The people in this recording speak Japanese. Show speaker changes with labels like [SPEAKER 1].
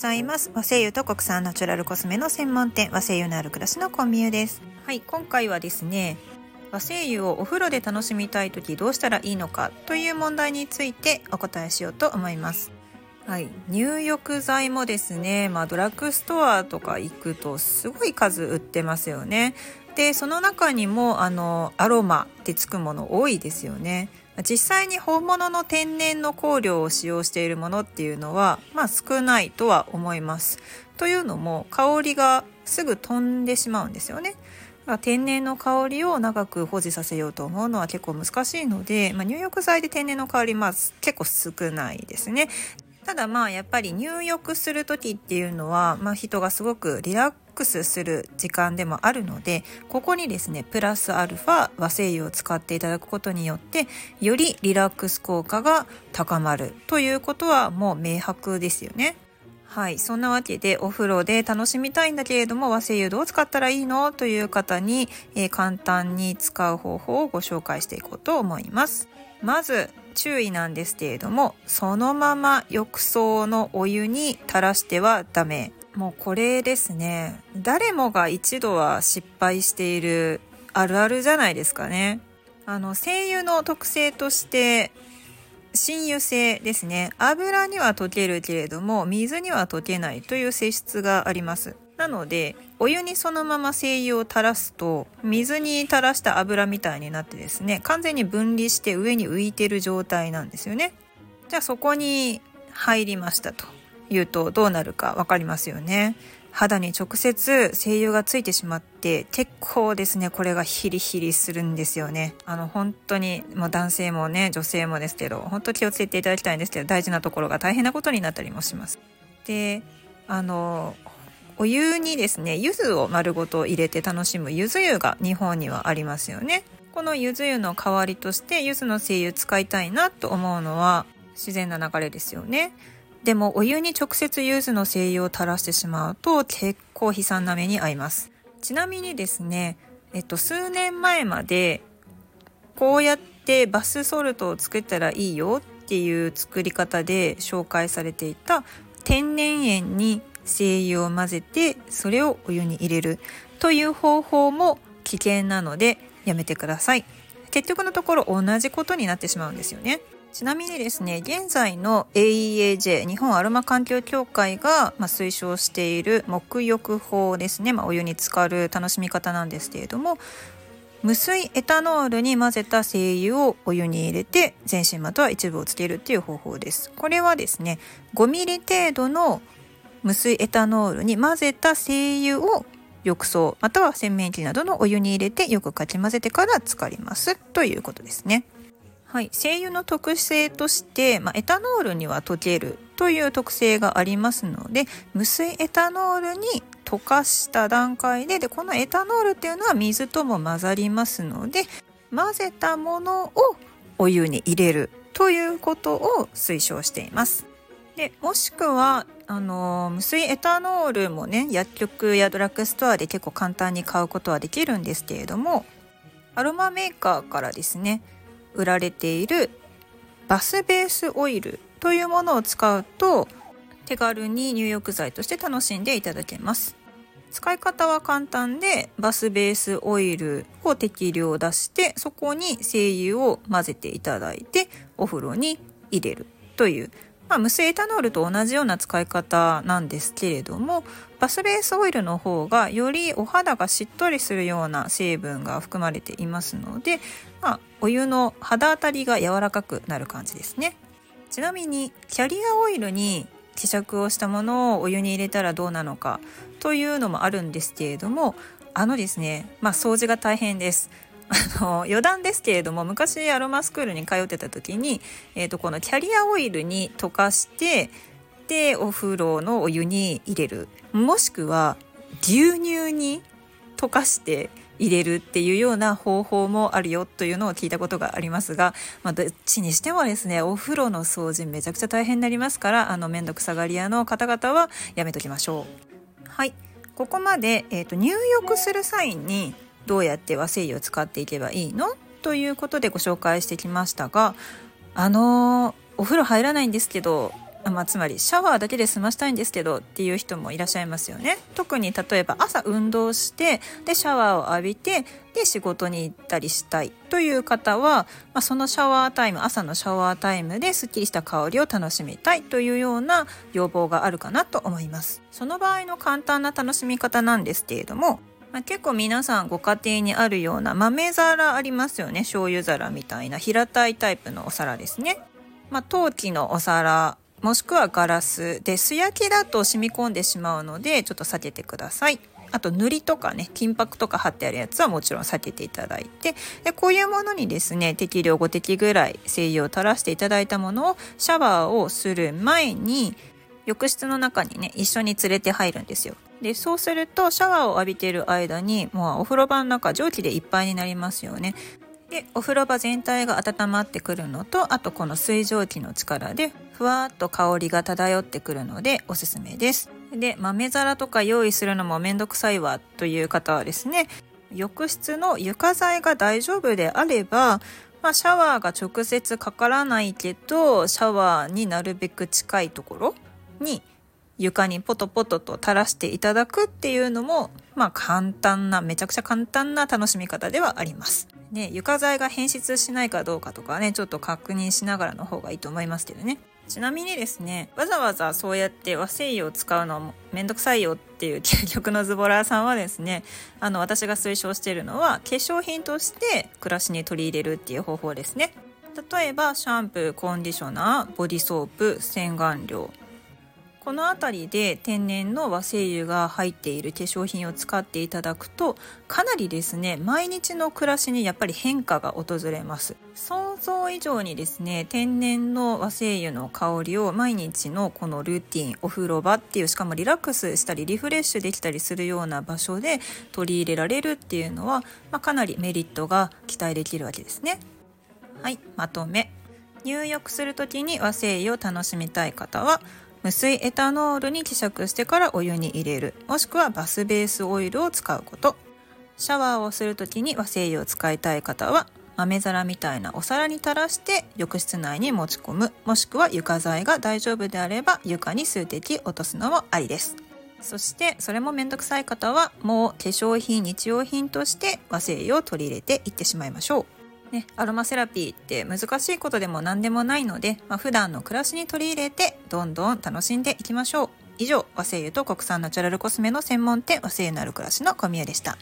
[SPEAKER 1] ざいます和製油と国産ナチュラルコスメの専門店和製油のある暮らしのコンビューですはい今回はですね和製油をお風呂で楽しみたい時どうしたらいいのかという問題についてお答えしようと思いますはい、入浴剤もですね、まあ、ドラッグストアとか行くとすごい数売ってますよね。でその中にもあのアロマってつくもの多いですよね。実際に本物の天然の香料を使用しているものっていうのは、まあ、少ないとは思います。というのも香りがすぐ飛んでしまうんですよね。天然の香りを長く保持させようと思うのは結構難しいので、まあ、入浴剤で天然の香り、ま、結構少ないですね。ただまあやっぱり入浴する時っていうのは、まあ、人がすごくリラッックスする時間でもあるのでここにですねプラスアルファ和精油を使っていただくことによってよりリラックス効果が高まるということはもう明白ですよね。はい。そんなわけで、お風呂で楽しみたいんだけれども、和精油どう使ったらいいの？という方に、えー、簡単に使う方法をご紹介していこうと思います。まず、注意なんですけれども、そのまま浴槽のお湯に垂らしてはダメ。もうこれですね。誰もが一度は失敗しているあるあるじゃないですかね。あの、精油の特性として、親油性ですね。油には溶けるけれども、水には溶けないという性質があります。なので、お湯にそのまま精油を垂らすと、水に垂らした油みたいになってですね、完全に分離して上に浮いてる状態なんですよね。じゃあそこに入りましたというとどうなるか分かりますよね。肌に直接精油がついてしまって結構ですねこれがヒリヒリするんですよね。あの本当にもう男性もね女性もですけど本当気をつけていただきたいんですけど大事なところが大変なことになったりもします。であのお湯にですね柚子を丸ごと入れて楽しむ柚子湯が日本にはありますよね。この柚子湯の代わりとして柚子の精油使いたいなと思うのは自然な流れですよね。でもお湯に直接柚子の精油を垂らしてしまうと結構悲惨な目に遭います。ちなみにですねえっと数年前までこうやってバスソルトを作ったらいいよっていう作り方で紹介されていた天然塩に精油を混ぜてそれをお湯に入れるという方法も危険なのでやめてください。結局のところ同じことになってしまうんですよね。ちなみにですね現在の AEAJ 日本アロマ環境協会が、まあ、推奨している沐浴法ですね、まあ、お湯に浸かる楽しみ方なんですけれども無水エタノールに混ぜた精油をお湯に入れて全身または一部をつけるっていう方法ですこれはですね 5mm 程度の無水エタノールに混ぜた精油を浴槽または洗面器などのお湯に入れてよくかき混ぜてから浸かりますということですね。はい、精油の特性として、まあ、エタノールには溶けるという特性がありますので無水エタノールに溶かした段階ででこのエタノールっていうのは水とも混ざりますので混ぜたものをお湯に入れるということを推奨しています。でもしくはあの無水エタノールもね薬局やドラッグストアで結構簡単に買うことはできるんですけれどもアロマメーカーからですね売られているバスベースオイルというものを使うと手軽に入浴剤として楽しんでいただけます。使い方は簡単でバスベースオイルを適量出してそこに精油を混ぜていただいてお風呂に入れるというまあ、無水エタノールと同じような使い方なんですけれどもバスベースオイルの方がよりお肌がしっとりするような成分が含まれていますので、まあ、お湯の肌当たりが柔らかくなる感じですね。ちなみにキャリアオイルに希釈をしたものをお湯に入れたらどうなのかというのもあるんですけれどもあのですねまあ掃除が大変です。あの余談ですけれども昔アロマスクールに通ってた時に、えーと、このキャリアオイルに溶かしてでお風呂のお湯に入れるもしくは牛乳に溶かして入れるっていうような方法もあるよというのを聞いたことがありますが、まあ、どっちにしてもですねお風呂の掃除めちゃくちゃ大変になりますからあの面倒くさがり屋の方々はやめときましょう。はいここまで、えーと入浴する際にどうやって和製油を使っていけばいいの？ということでご紹介してきましたがあのお風呂入らないんですけどまあ、つまりシャワーだけで済ましたいんですけどっていう人もいらっしゃいますよね。特に例えば朝運動してでシャワーを浴びてで仕事に行ったりしたいという方は、まあ、そのシャワータイム朝のシャワータイムですっきりした香りを楽しみたいというような要望があるかなと思います。その場合の簡単な楽しみ方なんですけれどもまあ、結構皆さんご家庭にあるような豆皿ありますよね。醤油皿みたいな平たいタイプのお皿ですね、まあ、陶器のお皿もしくはガラスで素焼きだと染み込んでしまうのでちょっと避けてください。あと塗りとかね金箔とか貼ってあるやつはもちろん避けていただいて。でこういうものにですね適量5滴ぐらい精油を垂らしていただいたものをシャワーをする前に浴室の中にね一緒に連れて入るんですよ。でそうするとシャワーを浴びている間にもうお風呂場の中蒸気でいっぱいになりますよね。でお風呂場全体が温まってくるのとあとこの水蒸気の力でふわっと香りが漂ってくるのでおすすめです。で豆皿とか用意するのもめんどくさいわという方はですね浴室の床材が大丈夫であればまあ、シャワーが直接かからないけどシャワーになるべく近いところに床にポトポトと垂らしていただくっていうのもまあ簡単なめちゃくちゃ簡単な楽しみ方ではあります。ね、床材が変質しないかどうかとかねちょっと確認しながらの方がいいと思いますけどね。ちなみにですねわざわざそうやって和製油を使うのもめんどくさいよっていう究極のズボラーさんはですねあの私が推奨しているのは化粧品として暮らしに取り入れるっていう方法ですね。例えばシャンプーコンディショナーボディソープ洗顔料。この辺りで天然の和精油が入っている化粧品を使っていただくとかなりですね毎日の暮らしにやっぱり変化が訪れます。想像以上にですね天然の和精油の香りを毎日のこのルーティンお風呂場っていうしかもリラックスしたりリフレッシュできたりするような場所で取り入れられるっていうのは、まあ、かなりメリットが期待できるわけですね。はいまとめ。入浴する時に和精油を楽しみたい方は無水エタノールに希釈してからお湯に入れる。もしくはバスベースオイルを使うこと。シャワーをする時に和精油を使いたい方は豆皿みたいなお皿に垂らして浴室内に持ち込む。もしくは床材が大丈夫であれば床に数滴落とすのもありです。そしてそれもめんどくさい方はもう化粧品日用品として和精油を取り入れていってしまいましょう。ね、アロマセラピーって難しいことでも何でもないので、まあ、普段の暮らしに取り入れてどんどん楽しんでいきましょう。以上和製油と国産ナチュラルコスメの専門店和製油のある暮らしの小宮でした。